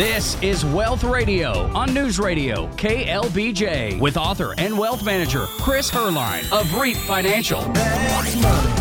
This is Wealth Radio on News Radio KLBJ with author and wealth manager Chris Heerlein of REAP Financial.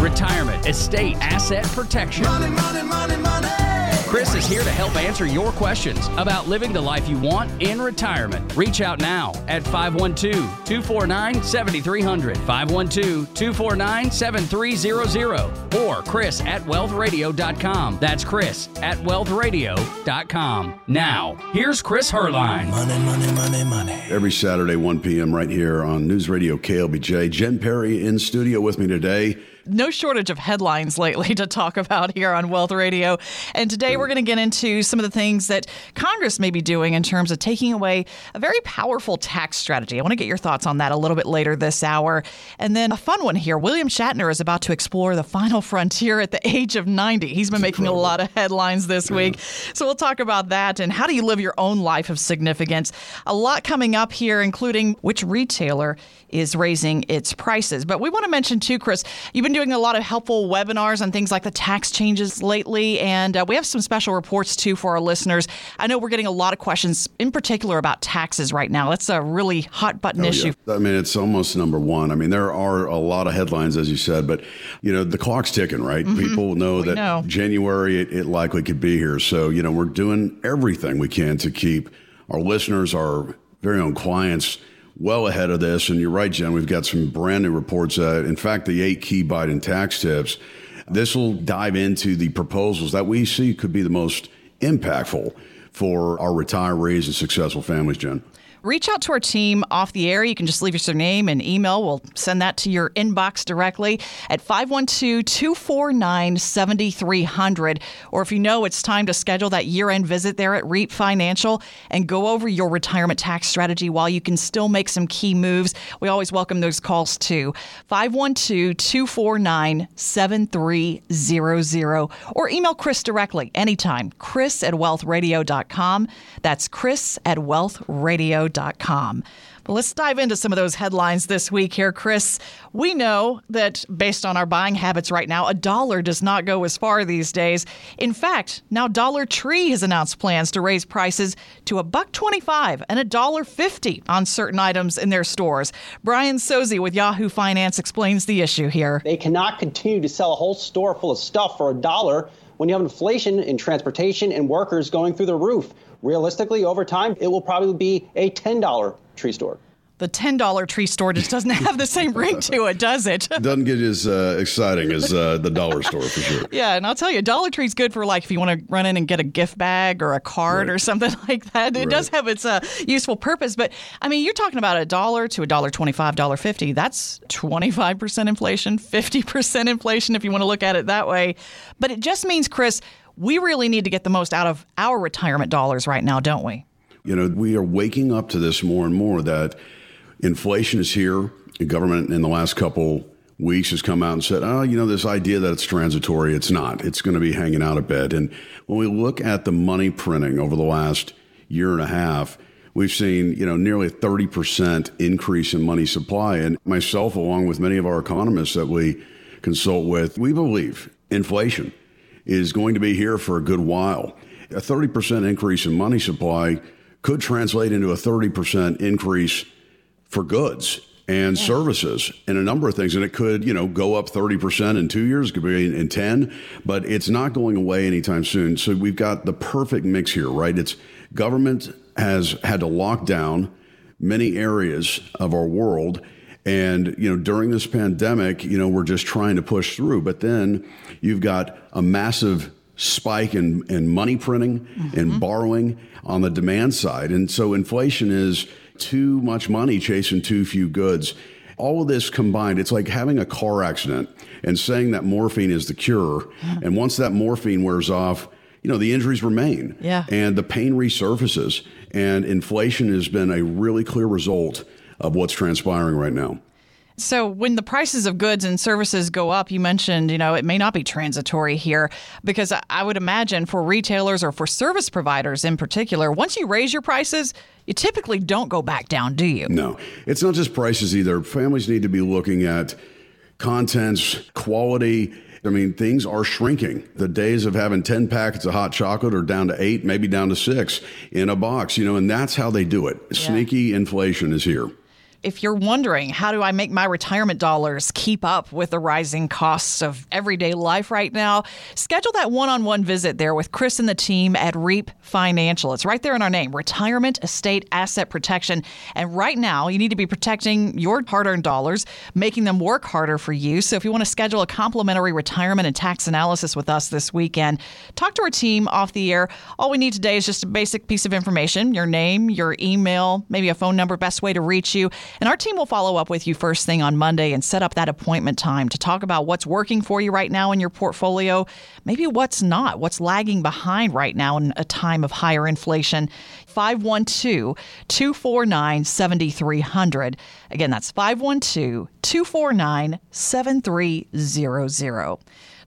Retirement, estate, asset protection. Money, money, money. Chris is here to help answer your questions about living the life you want in retirement. Reach out now at 512 249 7300, 512 249 7300, or Chris at wealthradio.com. That's Chris at wealthradio.com. Now, here's Chris Heerlein. Money, money, money, money. Every Saturday, 1 p.m., right here on News Radio KLBJ. Jen Perry in studio with me today. No shortage of headlines lately to talk about here on Wealth Radio. And today we're going to get into some of the things that Congress may be doing in terms of taking away a very powerful tax strategy. I want to get your thoughts on that a little bit later this hour. And then a fun one here William Shatner is about to explore the final frontier at the age of 90. He's been making a lot of headlines this week. So we'll talk about that and how do you live your own life of significance. A lot coming up here, including which retailer is raising its prices. But we want to mention too, Chris, you've been doing a lot of helpful webinars on things like the tax changes lately, and uh, we have some special reports too for our listeners. I know we're getting a lot of questions, in particular about taxes right now. That's a really hot button issue. I mean, it's almost number one. I mean, there are a lot of headlines, as you said, but, you know, the clock's ticking, right? People know that know. January, it, it likely could be here. So, you know, we're doing everything we can to keep our listeners, our very own clients, well ahead of this. And you're right, Jen, we've got some brand new reports. Uh, in fact, the eight key Biden tax tips. This will dive into the proposals that we see could be the most impactful for our retirees and successful families, Jen. Reach out to our team off the air. You can just leave us your name and email. We'll send that to your inbox directly at 512 249 7300. Or if you know it's time to schedule that year end visit there at REAP Financial and go over your retirement tax strategy while you can still make some key moves, we always welcome those calls too. 512 249 7300. Or email Chris directly anytime. Chris at wealthradio.com. That's Chris at wealthradio.com. Well, let's dive into some of those headlines this week here, Chris. We know that based on our buying habits right now, a dollar does not go as far these days. In fact, now Dollar Tree has announced plans to raise prices to a buck 25 and a dollar 50 on certain items in their stores. Brian Sozzi with Yahoo Finance explains the issue here. They cannot continue to sell a whole store full of stuff for a dollar when you have inflation in transportation and workers going through the roof. Realistically, over time, it will probably be a $10 tree store. The $10 tree store just doesn't have the same ring to it, does it? Doesn't get as uh, exciting as uh, the dollar store for sure. Yeah, and I'll tell you, Dollar Tree's good for like if you want to run in and get a gift bag or a card Right. or something like that. It does have its uh, useful purpose, but I mean, you're talking about a dollar to a dollar twenty-five, dollar fifty. That's twenty-five percent inflation, fifty percent inflation, if you want to look at it that way. But it just means, Chris, we really need to get the most out of our retirement dollars right now, don't we? You know, we are waking up to this more and more that inflation is here. The government in the last couple weeks has come out and said, oh, you know, this idea that it's transitory, it's not. It's going to be hanging out a bit. And when we look at the money printing over the last year and a half, we've seen, you know, nearly a 30% increase in money supply. And myself, along with many of our economists that we consult with, we believe inflation is going to be here for a good while. A 30% increase in money supply could translate into a 30% increase for goods and services and a number of things. And it could, you know, go up 30% in two years, could be in, in 10, but it's not going away anytime soon. So we've got the perfect mix here, right? It's government has had to lock down many areas of our world. And, you know, during this pandemic, you know, we're just trying to push through. But then you've got a massive spike in, in money printing and mm-hmm. borrowing on the demand side. And so inflation is too much money chasing too few goods. All of this combined, it's like having a car accident and saying that morphine is the cure. And once that morphine wears off, you know, the injuries remain. Yeah. And the pain resurfaces. And inflation has been a really clear result of what's transpiring right now. So when the prices of goods and services go up, you mentioned, you know, it may not be transitory here because I- would imagine for retailers or for service providers in particular, once you raise your prices, you typically don't go back down, do you? No, it's not just prices either. Families need to be looking at contents, quality, I mean, things are shrinking. The days of having 10 packets of hot chocolate are down to eight, maybe down to six in a box, you know, and that's how they do it. Sneaky inflation is here. If you're wondering, how do I make my retirement dollars keep up with the rising costs of everyday life right now? Schedule that one on one visit there with Chris and the team at REAP Financial. It's right there in our name Retirement Estate Asset Protection. And right now, you need to be protecting your hard earned dollars, making them work harder for you. So if you want to schedule a complimentary retirement and tax analysis with us this weekend, talk to our team off the air. All we need today is just a basic piece of information your name, your email, maybe a phone number, best way to reach you. And our team will follow up with you first thing on Monday and set up that appointment time to talk about what's working for you right now in your portfolio, maybe what's not, what's lagging behind right now in a time of higher inflation. 512 249 7300. Again, that's 512 249 7300.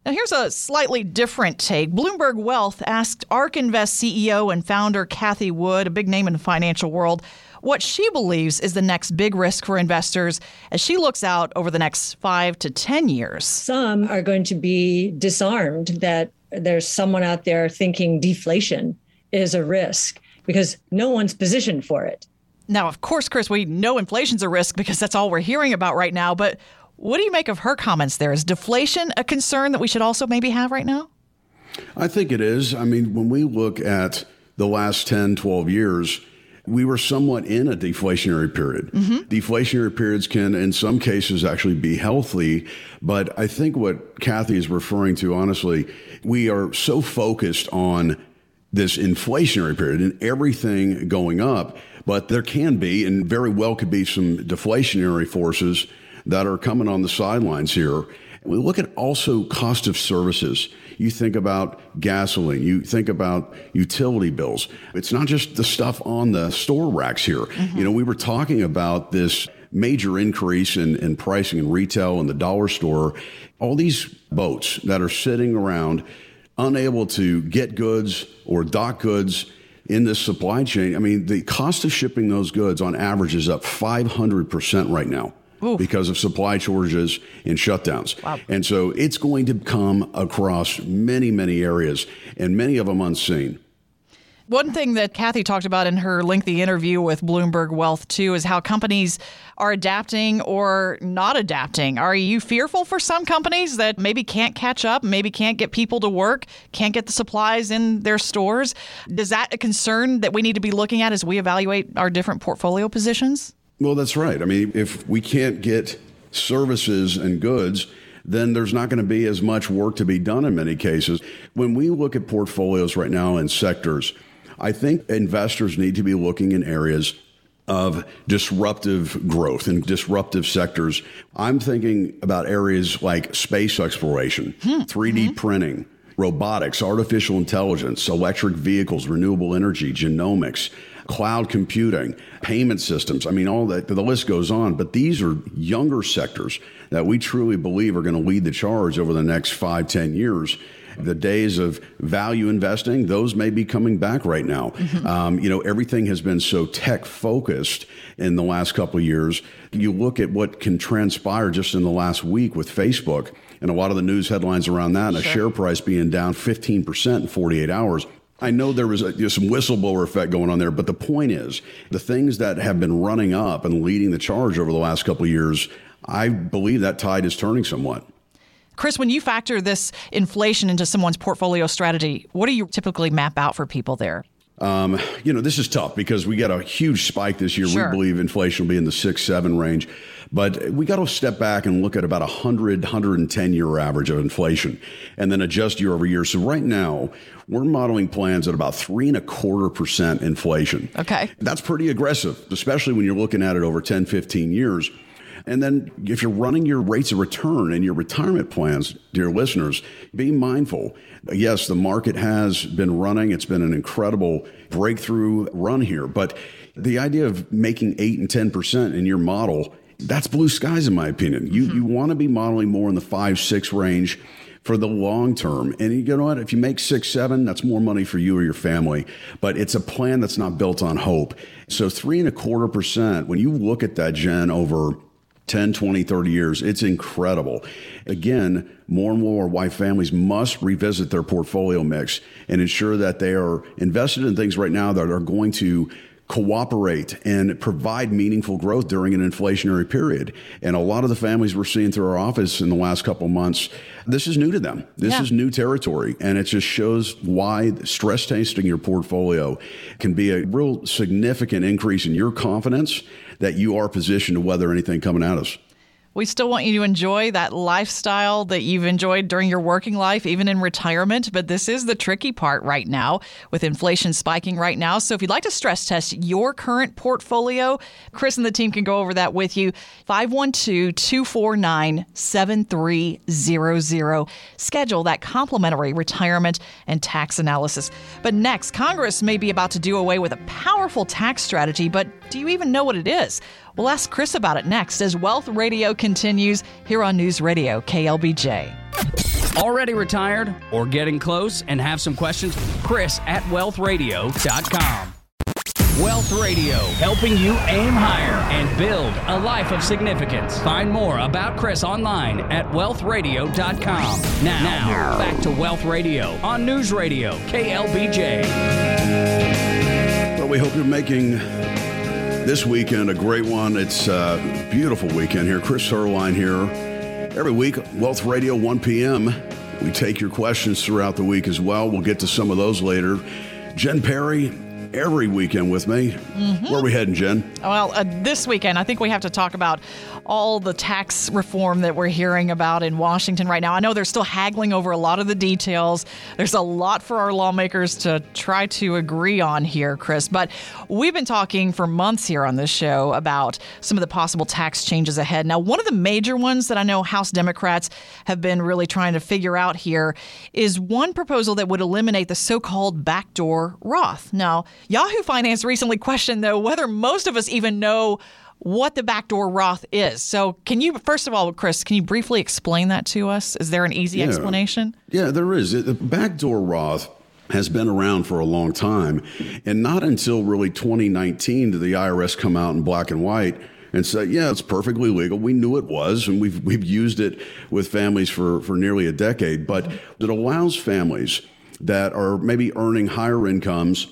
Now, here's a slightly different take. Bloomberg Wealth asked ARK Invest CEO and founder Cathie Wood, a big name in the financial world, what she believes is the next big risk for investors as she looks out over the next five to 10 years. Some are going to be disarmed that there's someone out there thinking deflation is a risk because no one's positioned for it. Now, of course, Chris, we know inflation's a risk because that's all we're hearing about right now. But what do you make of her comments there? Is deflation a concern that we should also maybe have right now? I think it is. I mean, when we look at the last 10, 12 years, we were somewhat in a deflationary period. Mm-hmm. Deflationary periods can, in some cases, actually be healthy. But I think what Cathie is referring to, honestly, we are so focused on this inflationary period and everything going up. But there can be, and very well could be, some deflationary forces that are coming on the sidelines here. We look at also cost of services. You think about gasoline, you think about utility bills. It's not just the stuff on the store racks here. Mm-hmm. You know, we were talking about this major increase in, in pricing in retail and the dollar store. All these boats that are sitting around unable to get goods or dock goods in this supply chain. I mean, the cost of shipping those goods on average is up 500% right now. Oof. because of supply shortages and shutdowns. Wow. And so it's going to come across many, many areas and many of them unseen. One thing that Cathie talked about in her lengthy interview with Bloomberg Wealth, too, is how companies are adapting or not adapting. Are you fearful for some companies that maybe can't catch up, maybe can't get people to work, can't get the supplies in their stores? Is that a concern that we need to be looking at as we evaluate our different portfolio positions? Well, that's right. I mean, if we can't get services and goods, then there's not going to be as much work to be done in many cases. When we look at portfolios right now in sectors, I think investors need to be looking in areas of disruptive growth and disruptive sectors. I'm thinking about areas like space exploration, hmm. 3D mm-hmm. printing, robotics, artificial intelligence, electric vehicles, renewable energy, genomics cloud computing, payment systems. I mean, all that, the list goes on. But these are younger sectors that we truly believe are going to lead the charge over the next five, ten years. The days of value investing, those may be coming back right now. Mm-hmm. Um, you know, everything has been so tech focused in the last couple of years. You look at what can transpire just in the last week with Facebook and a lot of the news headlines around that, and sure. a share price being down 15% in 48 hours. I know there was a, you know, some whistleblower effect going on there, but the point is the things that have been running up and leading the charge over the last couple of years, I believe that tide is turning somewhat. Chris, when you factor this inflation into someone's portfolio strategy, what do you typically map out for people there? Um, you know, this is tough because we got a huge spike this year. Sure. We believe inflation will be in the six, seven range. But we got to step back and look at about a 100, 110 year average of inflation and then adjust year over year. So right now, we're modeling plans at about three and a quarter percent inflation. Okay. That's pretty aggressive, especially when you're looking at it over 10, 15 years. And then if you're running your rates of return and your retirement plans, dear listeners, be mindful. Yes, the market has been running. It's been an incredible breakthrough run here. But the idea of making 8 and 10% in your model that's blue skies in my opinion. You mm-hmm. you want to be modeling more in the five six range for the long term. And you know what? If you make six seven, that's more money for you or your family. But it's a plan that's not built on hope. So three and a quarter percent. When you look at that, Jen, over 10, 20, 30 years. It's incredible. Again, more and more white families must revisit their portfolio mix and ensure that they are invested in things right now that are going to cooperate and provide meaningful growth during an inflationary period. And a lot of the families we're seeing through our office in the last couple of months, this is new to them. This Yeah. is new territory. And it just shows why stress testing your portfolio can be a real significant increase in your confidence that you are positioned to weather anything coming at us. We still want you to enjoy that lifestyle that you've enjoyed during your working life, even in retirement. But this is the tricky part right now with inflation spiking right now. So if you'd like to stress test your current portfolio, Chris and the team can go over that with you. 512 249 7300. Schedule that complimentary retirement and tax analysis. But next, Congress may be about to do away with a powerful tax strategy, but do you even know what it is? We'll ask Chris about it next as Wealth Radio continues here on News Radio KLBJ. Already retired or getting close and have some questions? Chris at wealthradio.com. Wealth Radio, helping you aim higher and build a life of significance. Find more about Chris online at wealthradio.com. Now, now back to Wealth Radio on News Radio KLBJ. Well, we hope you're making this weekend a great one. It's a beautiful weekend here. Chris Heerlein here. Every week, Wealth Radio, 1 p.m. We take your questions throughout the week as well. We'll get to some of those later. Jen Perry, every weekend with me. Where are we heading, Jen? Well, uh, this weekend, I think we have to talk about all the tax reform that we're hearing about in Washington right now. I know they're still haggling over a lot of the details. There's a lot for our lawmakers to try to agree on here, Chris. But we've been talking for months here on this show about some of the possible tax changes ahead. Now, one of the major ones that I know House Democrats have been really trying to figure out here is one proposal that would eliminate the so called backdoor Roth. Now, Yahoo Finance recently questioned, though, whether most of us even know what the backdoor Roth is. So, can you, first of all, Chris, can you briefly explain that to us? Is there an easy Yeah. explanation? Yeah, there is. The backdoor Roth has been around for a long time, and not until really 2019 did the IRS come out in black and white and say, "Yeah, it's perfectly legal. We knew it was, and we've we've used it with families for for nearly a decade." But it allows families that are maybe earning higher incomes.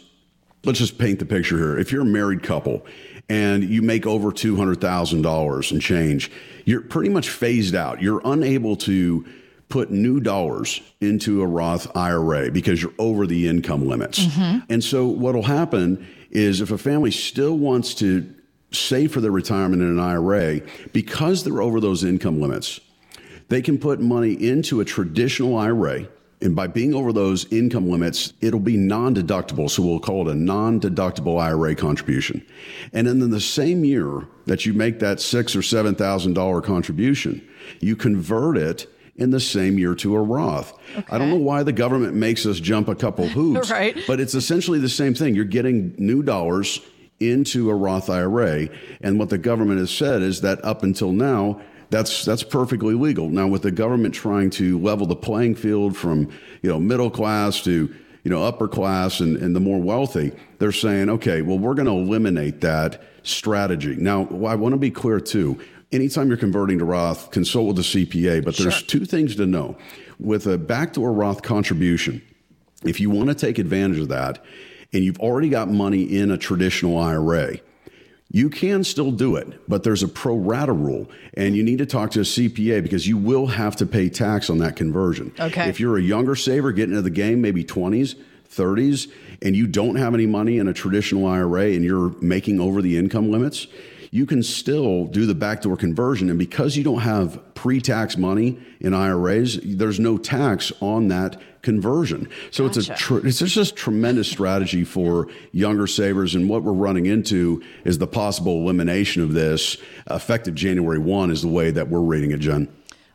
Let's just paint the picture here. If you're a married couple and you make over two hundred thousand dollars and change, you're pretty much phased out. You're unable to put new dollars into a Roth IRA because you're over the income limits. Mm-hmm. And so what'll happen is if a family still wants to save for their retirement in an IRA, because they're over those income limits, they can put money into a traditional IRA. And by being over those income limits, it'll be non deductible. So we'll call it a non deductible IRA contribution. And then in the same year that you make that six or seven thousand dollar contribution, you convert it in the same year to a Roth. I don't know why the government makes us jump a couple hoops, Right. but it's essentially the same thing. You're getting new dollars into a Roth IRA, and what the government has said is that up until now, that's that's perfectly legal. Now, with the government trying to level the playing field from you know middle class to you know upper class and, and the more wealthy, they're saying, okay, well, we're going to eliminate that strategy. Now, I want to be clear too. Anytime you're converting to Roth, consult with a CPA. But there's two things to know. With a backdoor Roth contribution, if you want to take advantage of that and you've already got money in a traditional IRA, you can still do it, but there's a pro rata rule, and you need to talk to a CPA because you will have to pay tax on that conversion. Okay. If you're a younger saver getting into the game, maybe 20s, 30s, and you don't have any money in a traditional IRA and you're making over the income limits, you can still do the backdoor conversion. And because you don't have pre tax money in IRAs, there's no tax on that conversion. So it's a tr- it's just a tremendous strategy for younger savers. And what we're running into is the possible elimination of this effective January 1 is the way that we're reading it, Jen.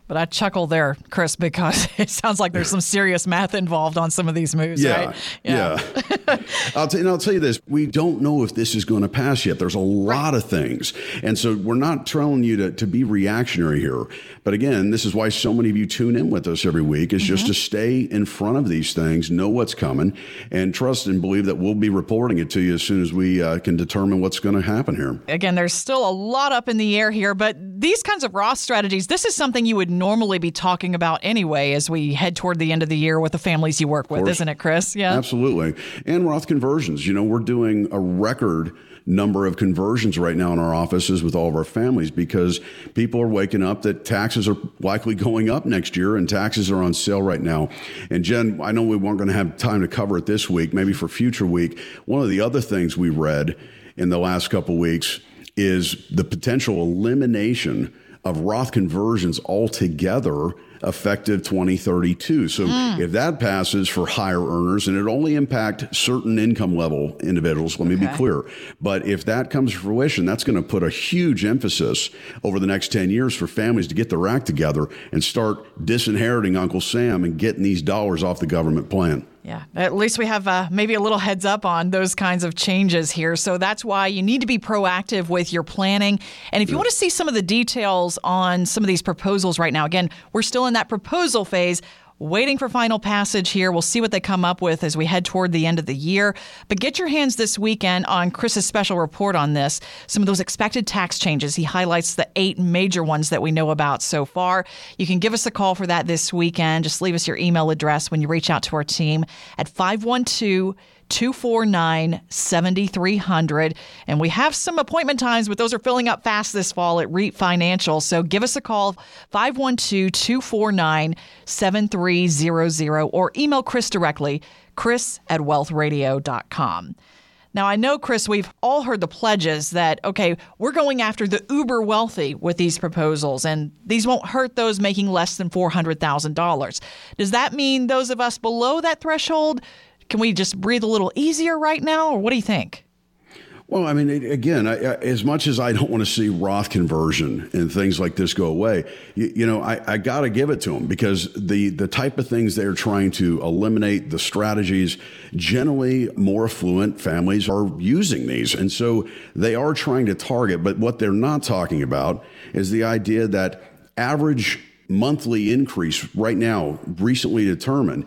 But I chuckle there, Chris, because it sounds like there's some serious math involved on some of these moves, Yeah, right? yeah. I'll, t- and I'll tell you this: we don't know if this is going to pass yet. There's a lot of things, and so we're not telling you to, to be reactionary here. But again, this is why so many of you tune in with us every week is just to stay in front of these things, know what's coming, and trust and believe that we'll be reporting it to you as soon as we uh, can determine what's going to happen here. Again, there's still a lot up in the air here, but these kinds of Roth strategies, this is something you would normally be talking about anyway as we head toward the end of the year with the families you work with, isn't it, Chris? Yeah. Absolutely. And Roth conversions. You know, we're doing a record number of conversions right now in our offices with all of our families because people are waking up that taxes are likely going up next year and taxes are on sale right now. And Jen, I know we weren't going to have time to cover it this week, maybe for future week. One of the other things we read in the last couple weeks is the potential elimination of Roth conversions altogether effective 2032. So mm. if that passes for higher earners, and it only impact certain income level individuals, let me okay. be clear. But if that comes to fruition, that's going to put a huge emphasis over the next 10 years for families to get their act together and start disinheriting Uncle Sam and getting these dollars off the government plan. Yeah, at least we have uh, maybe a little heads up on those kinds of changes here. So that's why you need to be proactive with your planning. And if you want to see some of the details on some of these proposals right now, again, we're still in that proposal phase waiting for final passage here. We'll see what they come up with as we head toward the end of the year. But get your hands this weekend on Chris's special report on this, some of those expected tax changes. He highlights the eight major ones that we know about so far. You can give us a call for that this weekend. Just leave us your email address when you reach out to our team at 512- 249 7300. And we have some appointment times, but those are filling up fast this fall at REAP Financial. So give us a call, 512 249 7300, or email Chris directly, chris at wealthradio.com. Now, I know, Chris, we've all heard the pledges that, okay, we're going after the uber wealthy with these proposals, and these won't hurt those making less than $400,000. Does that mean those of us below that threshold can we just breathe a little easier right now, or what do you think? Well, I mean, again, I, as much as I don't want to see Roth conversion and things like this go away, you, you know, I, I got to give it to them because the the type of things they're trying to eliminate, the strategies, generally more affluent families are using these, and so they are trying to target. But what they're not talking about is the idea that average monthly increase right now, recently determined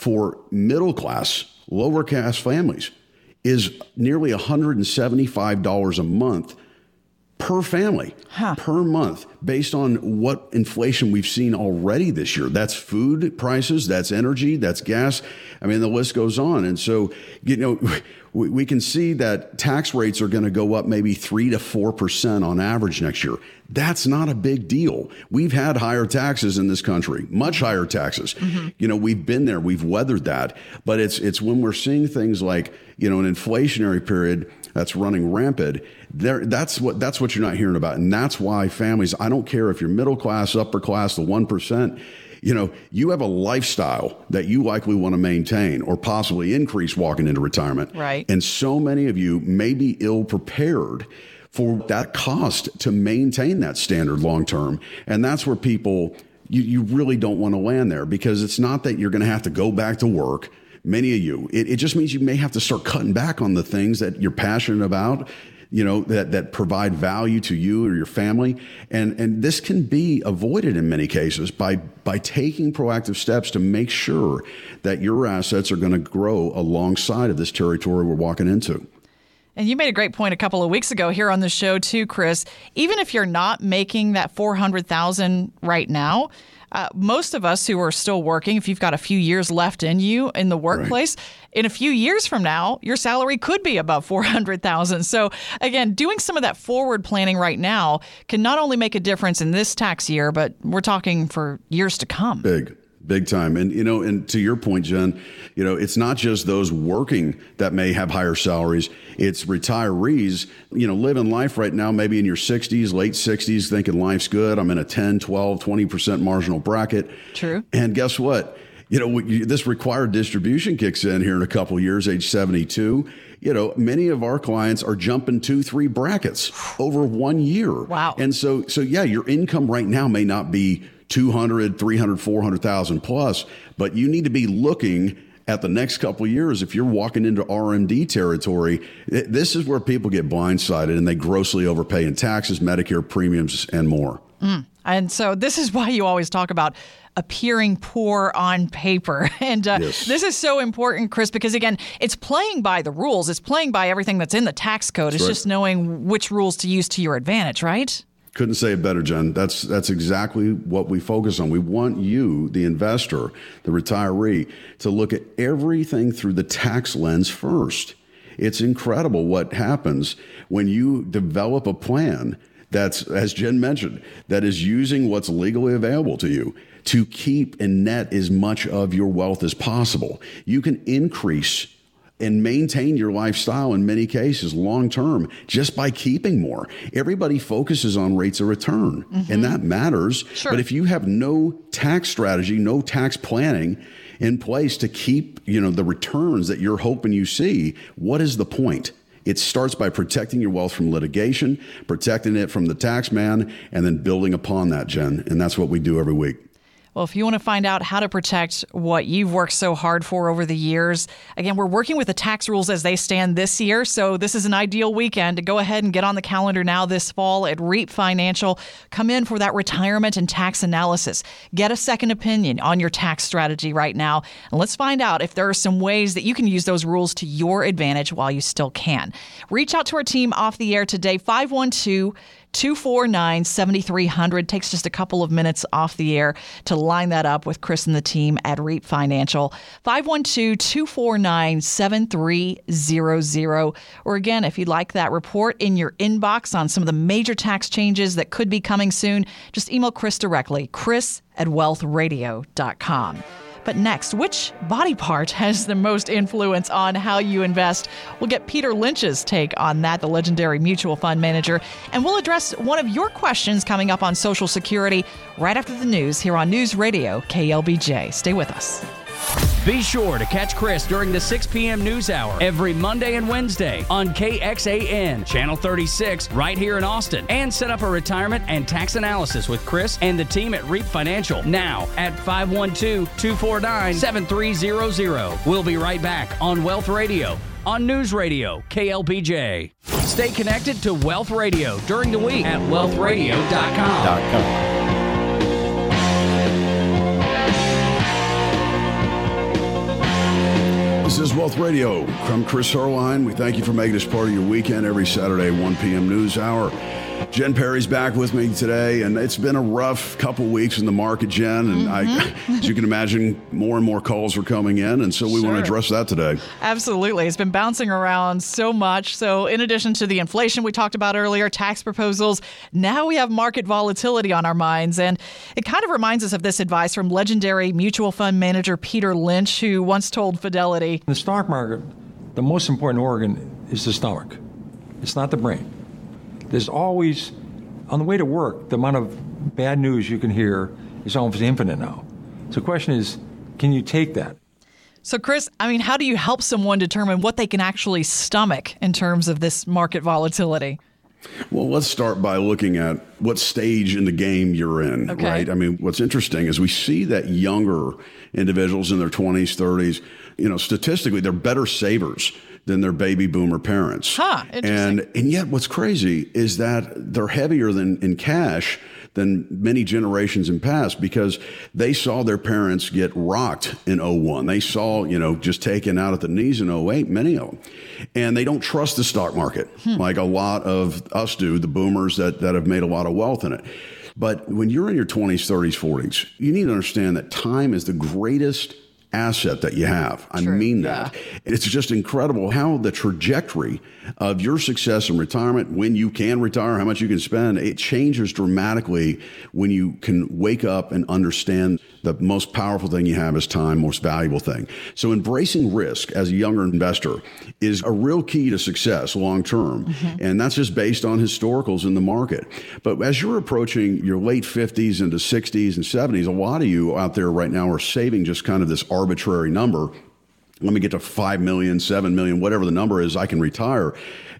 for middle class, lower class families is nearly $175 a month per family huh. per month based on what inflation we've seen already this year. That's food prices that's energy that's gas. I mean the list goes on. And so you know we, we can see that tax rates are going to go up maybe 3 to 4% on average next year. That's not a big deal. We've had higher taxes in this country, much higher taxes. Mm-hmm. You know, we've been there, we've weathered that. But it's it's when we're seeing things like, you know, an inflationary period that's running rampant, there that's what that's what you're not hearing about. And that's why families, I don't care if you're middle class, upper class, the 1%, you know, you have a lifestyle that you likely want to maintain or possibly increase walking into retirement. Right. And so many of you may be ill prepared for that cost to maintain that standard long term. And that's where people, you, you really don't want to land there because it's not that you're going to have to go back to work many of you. It, it, just means you may have to start cutting back on the things that you're passionate about you know, that, that provide value to you or your family. And, and this can be avoided in many cases by, by taking proactive steps to make sure that your assets are going to grow alongside of this territory we're walking into. And you made a great point a couple of weeks ago here on the show too, Chris. Even if you're not making that 400,000 right now, uh, most of us who are still working, if you've got a few years left in you in the workplace, right. in a few years from now, your salary could be above 400,000. So again, doing some of that forward planning right now can not only make a difference in this tax year, but we're talking for years to come. Big big time. And you know, and to your point, Jen, you know, it's not just those working that may have higher salaries. It's retirees, you know, living life right now, maybe in your 60s, late 60s, thinking life's good. I'm in a 10, 12, 20% marginal bracket. True. And guess what? You know, this required distribution kicks in here in a couple years, age 72 you know, many of our clients are jumping two, three brackets over one year. Wow. And so, so yeah, your income right now may not be 200, 300, 400,000 plus, but you need to be looking at the next couple of years if you're walking into RMD territory. This is where people get blindsided and they grossly overpay in taxes, Medicare premiums, and more. Mm. And so this is why you always talk about appearing poor on paper. And uh, yes. this is so important, Chris, because again, it's playing by the rules. It's playing by everything that's in the tax code. That's it's right. just knowing which rules to use to your advantage, right? Couldn't say it better, Jen. That's that's exactly what we focus on. We want you, the investor, the retiree, to look at everything through the tax lens first. It's incredible what happens when you develop a plan that's, as Jen mentioned, that is using what's legally available to you to keep and net as much of your wealth as possible. You can increase and maintain your lifestyle in many cases long term just by keeping more. Everybody focuses on rates of return, mm-hmm. and that matters. Sure. But if you have no tax strategy, no tax planning in place to keep, you know, the returns that you're hoping you see, what is the point? It starts by protecting your wealth from litigation, protecting it from the tax man, and then building upon that, Jen. And that's what we do every week. Well, if you want to find out how to protect what you've worked so hard for over the years, again, we're working with the tax rules as they stand this year. So this is an ideal weekend to go ahead and get on the calendar now this fall at REAP Financial. Come in for that retirement and tax analysis. Get a second opinion on your tax strategy right now. And let's find out if there are some ways that you can use those rules to your advantage while you still can. Reach out to our team off the air today, 512- 249 7300. Takes just a couple of minutes off the air to line that up with Chris and the team at REAP Financial. 512 249 7300. Or again, if you'd like that report in your inbox on some of the major tax changes that could be coming soon, just email Chris directly, chris at wealthradio.com. But next, which body part has the most influence on how you invest? We'll get Peter Lynch's take on that, the legendary mutual fund manager, and we'll address one of your questions coming up on Social Security right after the news here on News Radio KLBJ. Stay with us. Be sure to catch Chris during the 6 p.m. news hour every Monday and Wednesday on KXAN, Channel 36, right here in Austin. And set up a retirement and tax analysis with Chris and the team at REAP Financial now at 512 249 7300. We'll be right back on Wealth Radio on News Radio, KLBJ. Stay connected to Wealth Radio during the week at wealthradio.com. is Wealth Radio. I'm Chris Heerlein. We thank you for making this part of your weekend every Saturday, 1 p.m. news hour. Jen Perry's back with me today, and it's been a rough couple weeks in the market, Jen. And mm-hmm. I, as you can imagine, more and more calls are coming in, and so we sure. want to address that today. Absolutely, it's been bouncing around so much. So, in addition to the inflation we talked about earlier, tax proposals, now we have market volatility on our minds, and it kind of reminds us of this advice from legendary mutual fund manager Peter Lynch, who once told Fidelity: "The stock market, the most important organ is the stomach. It's not the brain." There's always, on the way to work, the amount of bad news you can hear is almost infinite now. So the question is, can you take that? So, Chris, I mean, how do you help someone determine what they can actually stomach in terms of this market volatility? Well, let's start by looking at what stage in the game you're in, okay. right? I mean, what's interesting is we see that younger individuals in their 20s, 30s, you know, statistically, they're better savers than their baby boomer parents. Huh, and and yet what's crazy is that they're heavier than in cash than many generations in past because they saw their parents get rocked in 01. They saw, you know, just taken out at the knees in 08, many of them. And they don't trust the stock market hmm. like a lot of us do, the boomers that, that have made a lot of wealth in it. But when you're in your 20s, 30s, 40s, you need to understand that time is the greatest asset that you have. I True, mean that. Yeah. It's just incredible how the trajectory of your success in retirement, when you can retire, how much you can spend, it changes dramatically when you can wake up and understand the most powerful thing you have is time, most valuable thing. So embracing risk as a younger investor is a real key to success long term. Mm-hmm. And that's just based on historicals in the market. But as you're approaching your late 50s into 60s and 70s, a lot of you out there right now are saving just kind of this arbitrary number let me get to 5 million, 7 million, whatever the number is, I can retire.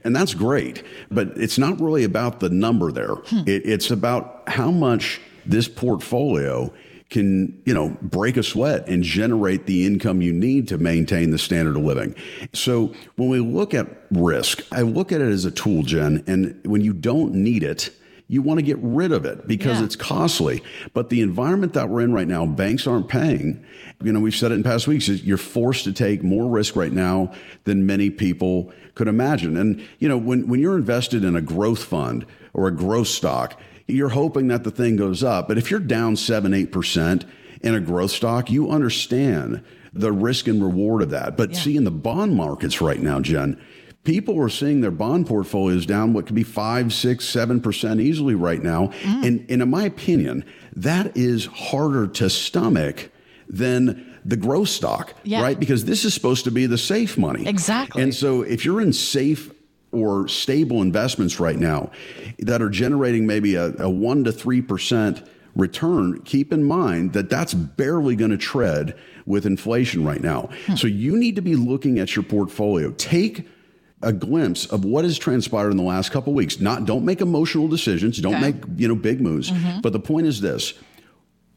And that's great. But it's not really about the number there. Hmm. It, it's about how much this portfolio can, you know, break a sweat and generate the income you need to maintain the standard of living. So when we look at risk, I look at it as a tool, Jen, and when you don't need it, you want to get rid of it because yeah. it's costly. But the environment that we're in right now, banks aren't paying. You know, we've said it in past weeks, you're forced to take more risk right now than many people could imagine. And, you know, when, when you're invested in a growth fund, or a growth stock, you're hoping that the thing goes up. But if you're down seven, eight percent in a growth stock, you understand the risk and reward of that. But yeah. see, in the bond markets right now, Jen, people are seeing their bond portfolios down what could be five, six, seven percent easily right now. Mm. And, and in my opinion, that is harder to stomach than the growth stock, yeah. right? Because this is supposed to be the safe money. Exactly. And so if you're in safe or stable investments right now that are generating maybe a, a 1 to 3% return, keep in mind that that's barely going to tread with inflation right now. Hmm. So you need to be looking at your portfolio. Take a glimpse of what has transpired in the last couple weeks. Not don't make emotional decisions, don't okay. make, you know, big moves. Mm-hmm. But the point is this.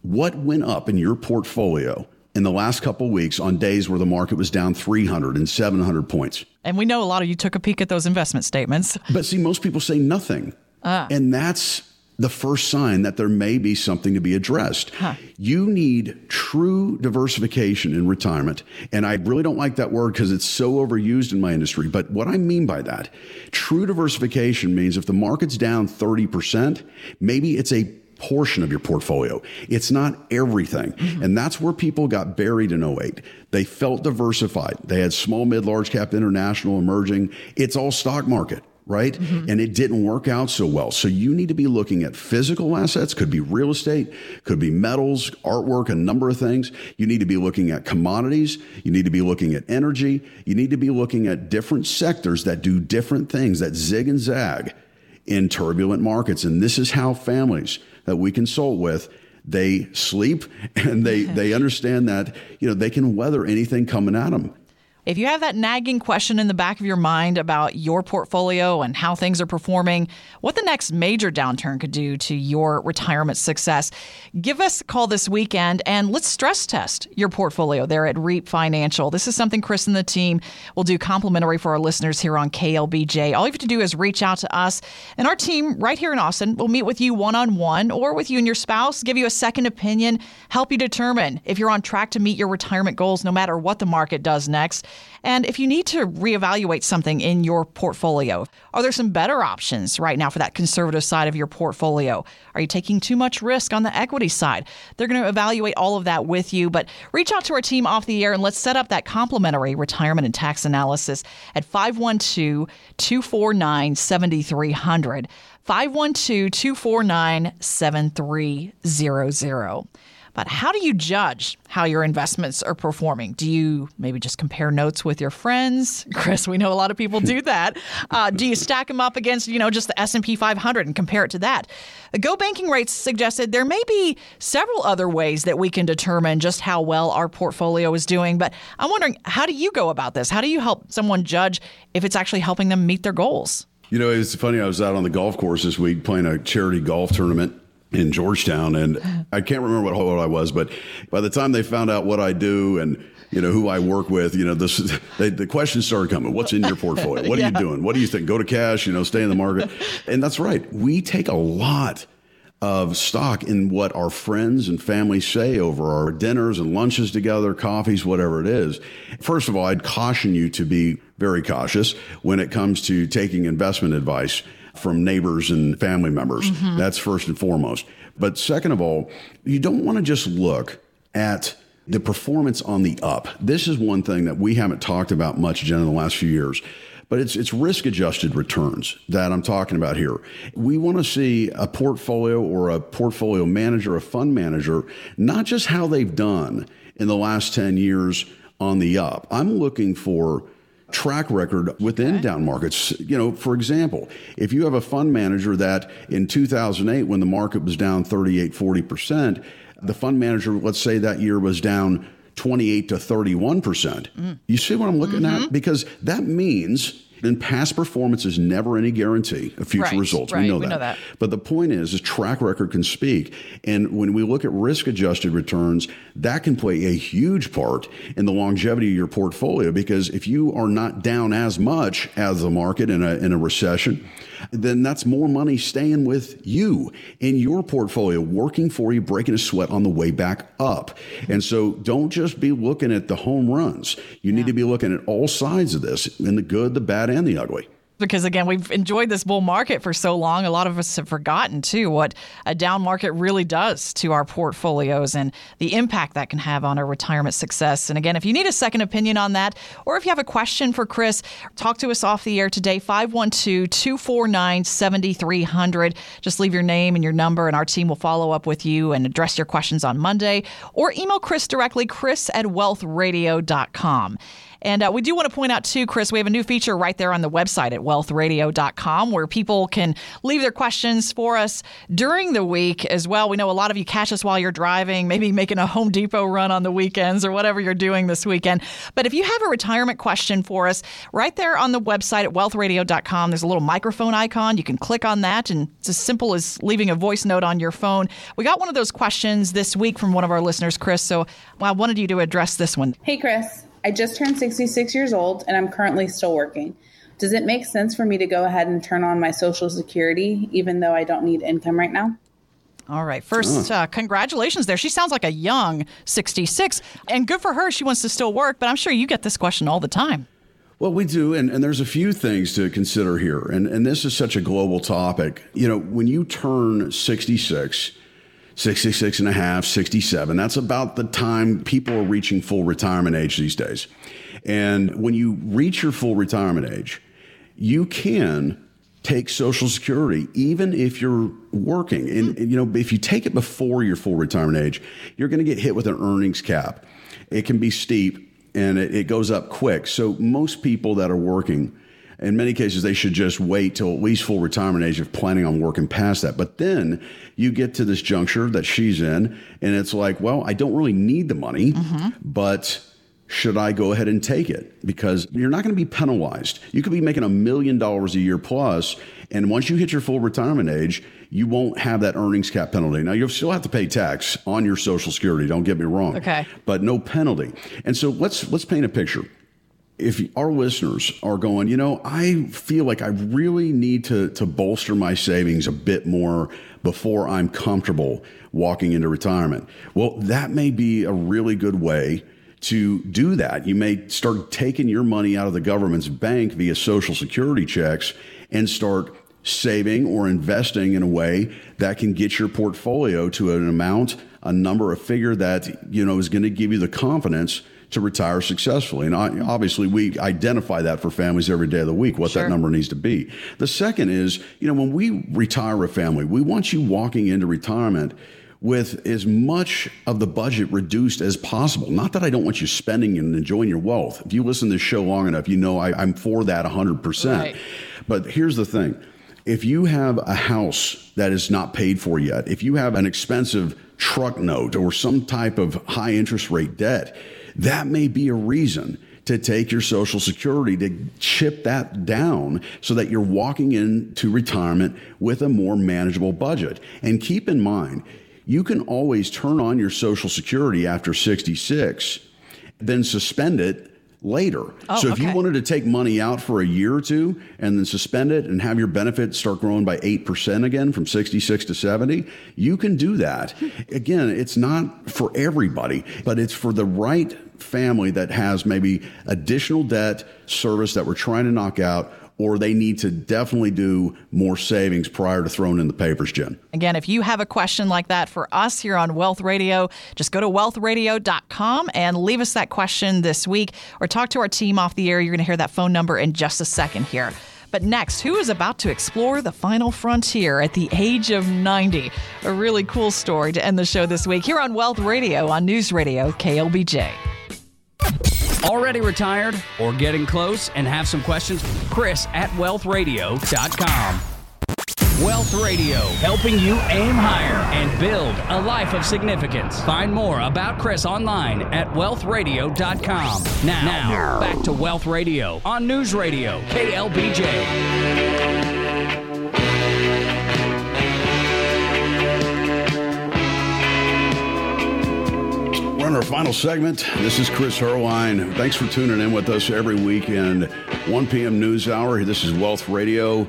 What went up in your portfolio in the last couple weeks on days where the market was down 300 and 700 points? And we know a lot of you took a peek at those investment statements. But see, most people say nothing. Uh. And that's the first sign that there may be something to be addressed. Huh. You need true diversification in retirement. And I really don't like that word because it's so overused in my industry. But what I mean by that, true diversification means if the market's down 30%, maybe it's a portion of your portfolio. It's not everything. Mm-hmm. And that's where people got buried in 08. They felt diversified. They had small, mid, large cap, international, emerging. It's all stock market right? Mm-hmm. And it didn't work out so well. So you need to be looking at physical assets, could be real estate, could be metals, artwork, a number of things. You need to be looking at commodities. You need to be looking at energy. You need to be looking at different sectors that do different things that zig and zag in turbulent markets. And this is how families that we consult with they sleep and they they understand that you know they can weather anything coming at them if you have that nagging question in the back of your mind about your portfolio and how things are performing, what the next major downturn could do to your retirement success, give us a call this weekend and let's stress test your portfolio there at REAP Financial. This is something Chris and the team will do complimentary for our listeners here on KLBJ. All you have to do is reach out to us, and our team right here in Austin will meet with you one on one or with you and your spouse, give you a second opinion, help you determine if you're on track to meet your retirement goals no matter what the market does next. And if you need to reevaluate something in your portfolio, are there some better options right now for that conservative side of your portfolio? Are you taking too much risk on the equity side? They're going to evaluate all of that with you, but reach out to our team off the air and let's set up that complimentary retirement and tax analysis at 512 249 7300. 512 249 7300. But how do you judge how your investments are performing? Do you maybe just compare notes with your friends? Chris, we know a lot of people do that. Uh, do you stack them up against, you know, just the S&P 500 and compare it to that? The GOBankingRates suggested there may be several other ways that we can determine just how well our portfolio is doing. But I'm wondering, how do you go about this? How do you help someone judge if it's actually helping them meet their goals? You know, it's funny. I was out on the golf course this week playing a charity golf tournament in Georgetown, and I can't remember what hole I was, but by the time they found out what I do and you know who I work with, you know this they, the questions started coming. What's in your portfolio? What yeah. are you doing? What do you think? Go to cash? You know, stay in the market, and that's right. We take a lot of stock in what our friends and family say over our dinners and lunches together, coffees, whatever it is. First of all, I'd caution you to be very cautious when it comes to taking investment advice from neighbors and family members. Mm-hmm. That's first and foremost. But second of all, you don't want to just look at the performance on the up. This is one thing that we haven't talked about much, Jen, in the last few years. But it's it's risk adjusted returns that I'm talking about here. We want to see a portfolio or a portfolio manager, a fund manager, not just how they've done in the last 10 years on the up. I'm looking for track record within okay. down markets. You know, for example, if you have a fund manager that in 2008, when the market was down 38, 40%, the fund manager, let's say that year was down 28 to 31%. Mm. You see what I'm looking mm-hmm. at? Because that means and past performance is never any guarantee of future right, results. Right, we, know, we that. know that. But the point is, is track record can speak. And when we look at risk adjusted returns, that can play a huge part in the longevity of your portfolio because if you are not down as much as the market in a, in a recession, then that's more money staying with you in your portfolio, working for you, breaking a sweat on the way back up. And so don't just be looking at the home runs. You yeah. need to be looking at all sides of this in the good, the bad, and the ugly. because again we've enjoyed this bull market for so long. A lot of us have forgotten too what a down market really does to our portfolios and the impact that can have on our retirement success. And again if you need a second opinion on that or if you have a question for chris talk to us off the air today 512-249-7300 just leave your name and your number and our team will follow up with you and address your questions on monday. Or email chris directly chris at wealthradio.com and uh, we do want to point out, too, Chris, we have a new feature right there on the website at wealthradio.com where people can leave their questions for us during the week as well. We know a lot of you catch us while you're driving, maybe making a Home Depot run on the weekends or whatever you're doing this weekend. But if you have a retirement question for us, right there on the website at wealthradio.com, there's a little microphone icon. You can click on that, and it's as simple as leaving a voice note on your phone. We got one of those questions this week from one of our listeners, Chris. So I wanted you to address this one. Hey, Chris. I just turned 66 years old and I'm currently still working. Does it make sense for me to go ahead and turn on my Social Security even though I don't need income right now? All right. First, uh, congratulations there. She sounds like a young 66, and good for her. She wants to still work, but I'm sure you get this question all the time. Well, we do, and, and there's a few things to consider here, and, and this is such a global topic. You know, when you turn 66, 66 and a half, 67. That's about the time people are reaching full retirement age these days. And when you reach your full retirement age, you can take Social Security, even if you're working. And, you know, if you take it before your full retirement age, you're going to get hit with an earnings cap. It can be steep and it, it goes up quick. So most people that are working, in many cases, they should just wait till at least full retirement age if planning on working past that. But then you get to this juncture that she's in, and it's like, well, I don't really need the money, mm-hmm. but should I go ahead and take it? Because you're not going to be penalized. You could be making a million dollars a year plus, and once you hit your full retirement age, you won't have that earnings cap penalty. Now you'll still have to pay tax on your Social Security. Don't get me wrong. Okay. But no penalty. And so let's let's paint a picture if our listeners are going, you know, I feel like I really need to to bolster my savings a bit more before I'm comfortable walking into retirement. Well, that may be a really good way to do that. You may start taking your money out of the government's bank via social security checks and start saving or investing in a way that can get your portfolio to an amount, a number, a figure that, you know, is going to give you the confidence to retire successfully. And obviously, we identify that for families every day of the week, what sure. that number needs to be. The second is, you know, when we retire a family, we want you walking into retirement with as much of the budget reduced as possible. Not that I don't want you spending and enjoying your wealth. If you listen to this show long enough, you know I, am for that 100%. Right. But here's the thing if you have a house that is not paid for yet, if you have an expensive truck note or some type of high interest rate debt, that may be a reason to take your Social Security to chip that down so that you're walking into retirement with a more manageable budget. And keep in mind, you can always turn on your Social Security after 66, then suspend it later. Oh, so if okay. you wanted to take money out for a year or two and then suspend it and have your benefit start growing by 8% again from 66 to 70, you can do that. Again, it's not for everybody, but it's for the right family that has maybe additional debt service that we're trying to knock out or they need to definitely do more savings prior to throwing in the papers, Jen. Again, if you have a question like that for us here on Wealth Radio, just go to wealthradio.com and leave us that question this week or talk to our team off the air. You're going to hear that phone number in just a second here. But next, who is about to explore the final frontier at the age of 90? A really cool story to end the show this week here on Wealth Radio on News Radio KLBJ. Already retired or getting close and have some questions? Chris at wealthradio.com. Wealth Radio, helping you aim higher and build a life of significance. Find more about Chris online at wealthradio.com. Now, now back to Wealth Radio on News Radio, KLBJ. We're in our final segment. This is Chris Heerlein. Thanks for tuning in with us every weekend, 1 p.m. news hour. This is Wealth Radio.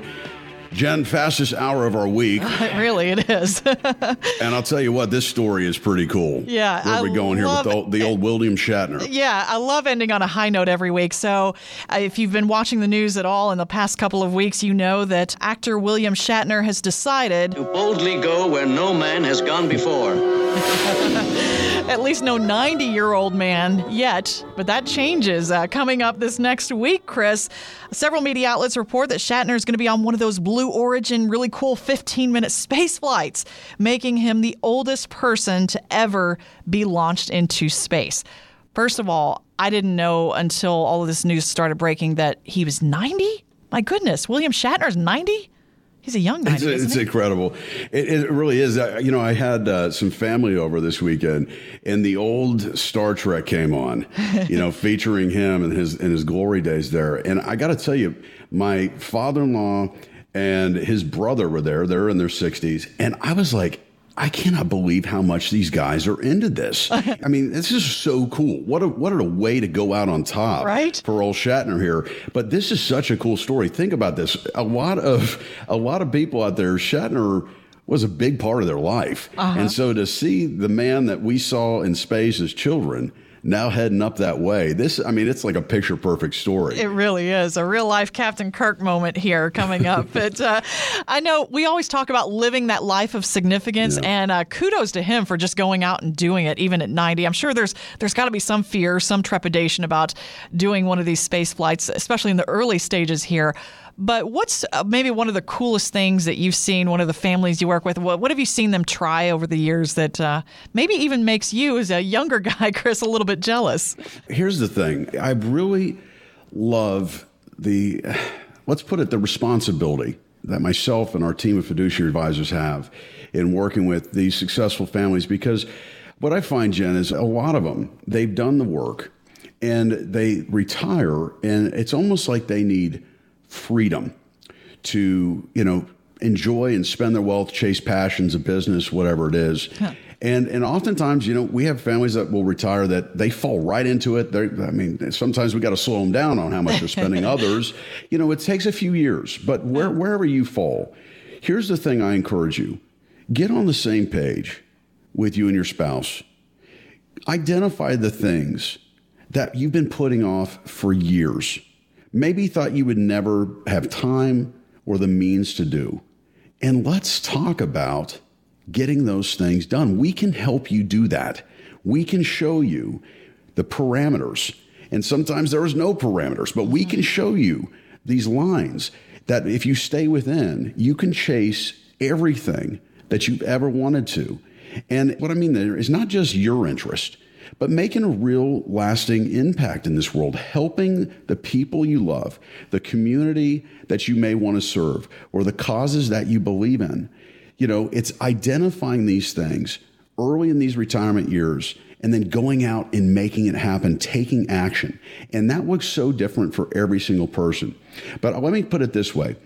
Jen, fastest hour of our week. really, it is. and I'll tell you what, this story is pretty cool. Yeah, Where are we I going here with the, old- the old William Shatner? Yeah, I love ending on a high note every week. So, uh, if you've been watching the news at all in the past couple of weeks, you know that actor William Shatner has decided, To boldly go where no man has gone before. at least no 90 year old man yet, but that changes uh, coming up this next week, Chris. Several media outlets report that Shatner is going to be on one of those Blue Origin, really cool 15 minute space flights, making him the oldest person to ever be launched into space. First of all, I didn't know until all of this news started breaking that he was 90. My goodness, William Shatner's 90? He's a young 90. It's, it's incredible. It, it really is. Uh, You know, I had uh, some family over this weekend, and the old Star Trek came on. You know, featuring him and his and his glory days there. And I got to tell you, my father-in-law and his brother were there. They're in their sixties, and I was like. I cannot believe how much these guys are into this. I mean, this is so cool. What a what a way to go out on top, Right? For old Shatner here. But this is such a cool story. Think about this. A lot of a lot of people out there, Shatner was a big part of their life. Uh-huh. And so to see the man that we saw in space as children now heading up that way, this I mean, it's like a picture perfect story. It really is a real life Captain Kirk moment here coming up. but uh, I know we always talk about living that life of significance, Yeah. and uh, kudos to him for just going out and doing it, even at 90. I'm sure there's there's got to be some fear, some trepidation about doing one of these space flights, especially in the early stages here. But what's uh, maybe one of the coolest things that you've seen? One of the families you work with, what, what have you seen them try over the years that uh, maybe even makes you, as a younger guy, Chris, a little bit jealous? Here's the thing. I really love the, let's put it, the responsibility that myself and our team of fiduciary advisors have in working with these successful families because what I find, Jen, is a lot of them, they've done the work and they retire and it's almost like they need freedom to, you know, enjoy and spend their wealth, chase passions, a business, whatever it is. And and oftentimes, you know, we have families that will retire that they fall right into it. They're, I mean, sometimes we got to slow them down on how much they're spending. Others, you know, it takes a few years. But where, wherever you fall, here's the thing I encourage you: get on the same page with you and your spouse. Identify the things that you've been putting off for years. Maybe thought you would never have time or the means to do. And let's talk about getting those things done. We can help you do that. We can show you the parameters. And sometimes there is no parameters, but we can show you these lines that if you stay within, you can chase everything that you've ever wanted to. And what I mean there is not just your interest, but making a real lasting impact in this world, helping the people you love, the community that you may want to serve, or the causes that you believe in. You know, it's identifying these things early in these retirement years and then going out and making it happen, taking action. And that looks so different for every single person. But let me put it this way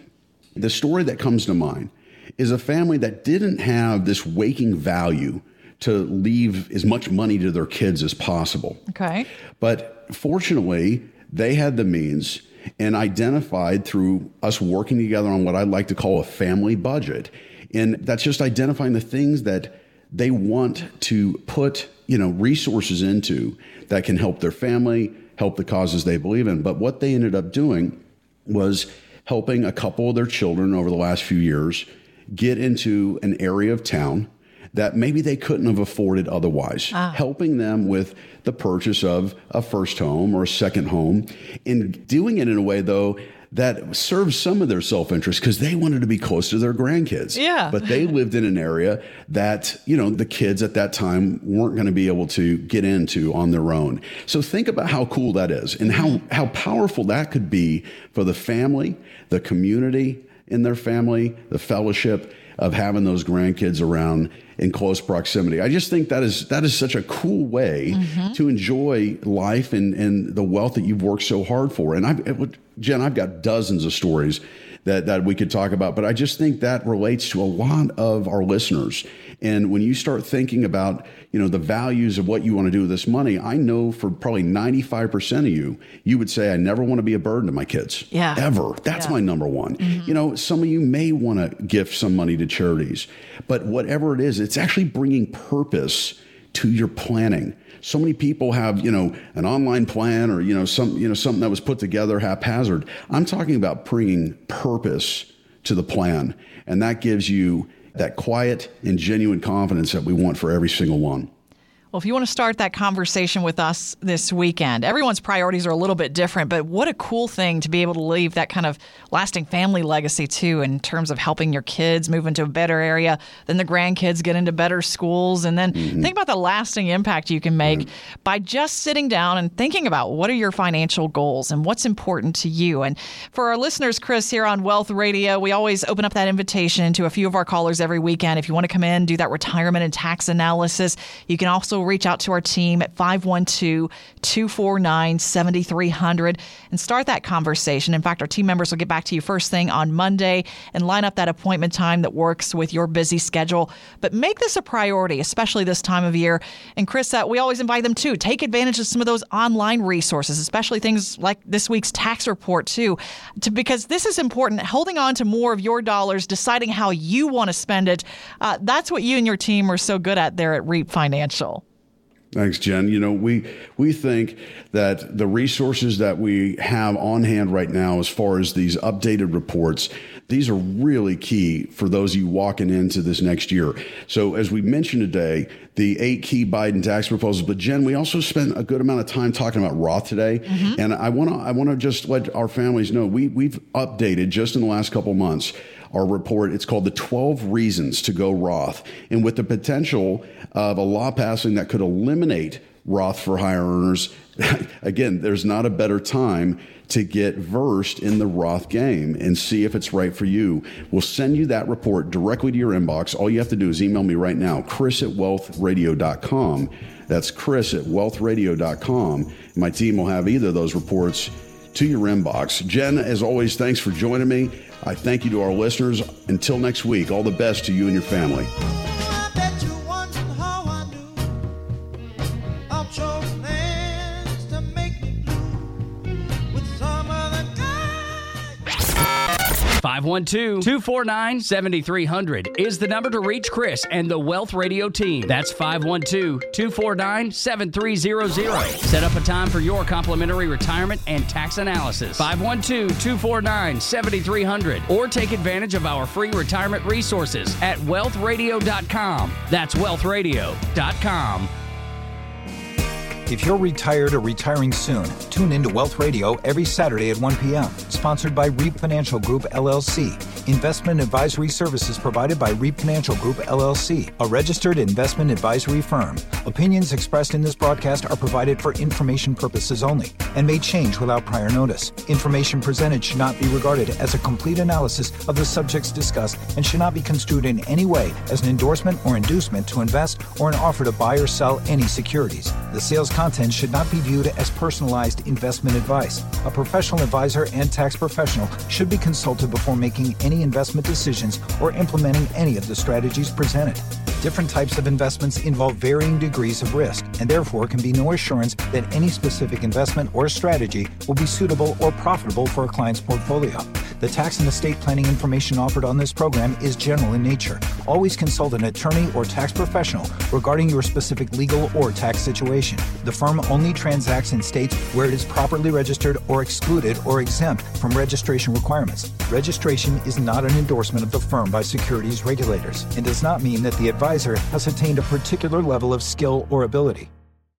the story that comes to mind is a family that didn't have this waking value to leave as much money to their kids as possible. Okay. But fortunately, they had the means and identified through us working together on what I'd like to call a family budget. And that's just identifying the things that they want to put, you know, resources into that can help their family, help the causes they believe in. But what they ended up doing was helping a couple of their children over the last few years get into an area of town that maybe they couldn't have afforded otherwise, ah. helping them with the purchase of a first home or a second home, and doing it in a way, though, that serves some of their self interest because they wanted to be close to their grandkids. Yeah. But they lived in an area that, you know, the kids at that time weren't going to be able to get into on their own. So think about how cool that is and how, how powerful that could be for the family, the community in their family, the fellowship of having those grandkids around in close proximity. I just think that is that is such a cool way mm-hmm. to enjoy life and, and the wealth that you've worked so hard for. And I would Jen, I've got dozens of stories that, that we could talk about, but I just think that relates to a lot of our listeners. And when you start thinking about, you know, the values of what you want to do with this money, I know for probably 95% of you, you would say, I never want to be a burden to my kids. Yeah. Ever. That's Yeah. my number one. Mm-hmm. You know, some of you may want to gift some money to charities, but whatever it is, it's actually bringing purpose to your planning. So many people have, you know, an online plan or, you know, some, you know, something that was put together haphazard. I'm talking about bringing purpose to the plan. And that gives you that quiet and genuine confidence that we want for every single one. Well, if you want to start that conversation with us this weekend, everyone's priorities are a little bit different, but what a cool thing to be able to leave that kind of lasting family legacy too, in terms of helping your kids move into a better area, then the grandkids get into better schools. And then mm-hmm. think about the lasting impact you can make mm-hmm. by just sitting down and thinking about what are your financial goals and what's important to you. And for our listeners, Chris, here on Wealth Radio, we always open up that invitation to a few of our callers every weekend. If you want to come in, do that retirement and tax analysis, you can also reach out to our team at 512 249 7300 and start that conversation. In fact, our team members will get back to you first thing on Monday and line up that appointment time that works with your busy schedule. But make this a priority, especially this time of year. And Chris, uh, we always invite them to take advantage of some of those online resources, especially things like this week's tax report, too, to, because this is important. Holding on to more of your dollars, deciding how you want to spend it. Uh, that's what you and your team are so good at there at REAP Financial. Thanks, Jen. You know, we we think that the resources that we have on hand right now, as far as these updated reports, these are really key for those of you walking into this next year. So, as we mentioned today, the eight key Biden tax proposals. But Jen, we also spent a good amount of time talking about Roth today, mm-hmm. and I want to I want to just let our families know we we've updated just in the last couple months our report. It's called The 12 Reasons to Go Roth. And with the potential of a law passing that could eliminate Roth for higher earners, again, there's not a better time to get versed in the Roth game and see if it's right for you. We'll send you that report directly to your inbox. All you have to do is email me right now, chris at wealthradio.com. That's chris at wealthradio.com. My team will have either of those reports to your inbox. Jen, as always, thanks for joining me. I thank you to our listeners. Until next week, all the best to you and your family. 512 249 7300 is the number to reach Chris and the Wealth Radio team. That's 512 249 7300. Set up a time for your complimentary retirement and tax analysis. 512 249 7300 or take advantage of our free retirement resources at wealthradio.com. That's wealthradio.com. If you're retired or retiring soon, tune into Wealth Radio every Saturday at 1 p.m. Sponsored by REAP Financial Group LLC. Investment advisory services provided by REAP Financial Group LLC, a registered investment advisory firm. Opinions expressed in this broadcast are provided for information purposes only and may change without prior notice. Information presented should not be regarded as a complete analysis of the subjects discussed and should not be construed in any way as an endorsement or inducement to invest or an offer to buy or sell any securities. The sales content should not be viewed as personalized investment advice. A professional advisor and tax professional should be consulted before making any investment decisions or implementing any of the strategies presented. Different types of investments involve varying degrees of risk, and therefore can be no assurance that any specific investment or strategy will be suitable or profitable for a client's portfolio. The tax and estate planning information offered on this program is general in nature. Always consult an attorney or tax professional regarding your specific legal or tax situation. The firm only transacts in states where it is properly registered or excluded or exempt from registration requirements. Registration is not an endorsement of the firm by securities regulators and does not mean that the advisor has attained a particular level of skill or ability.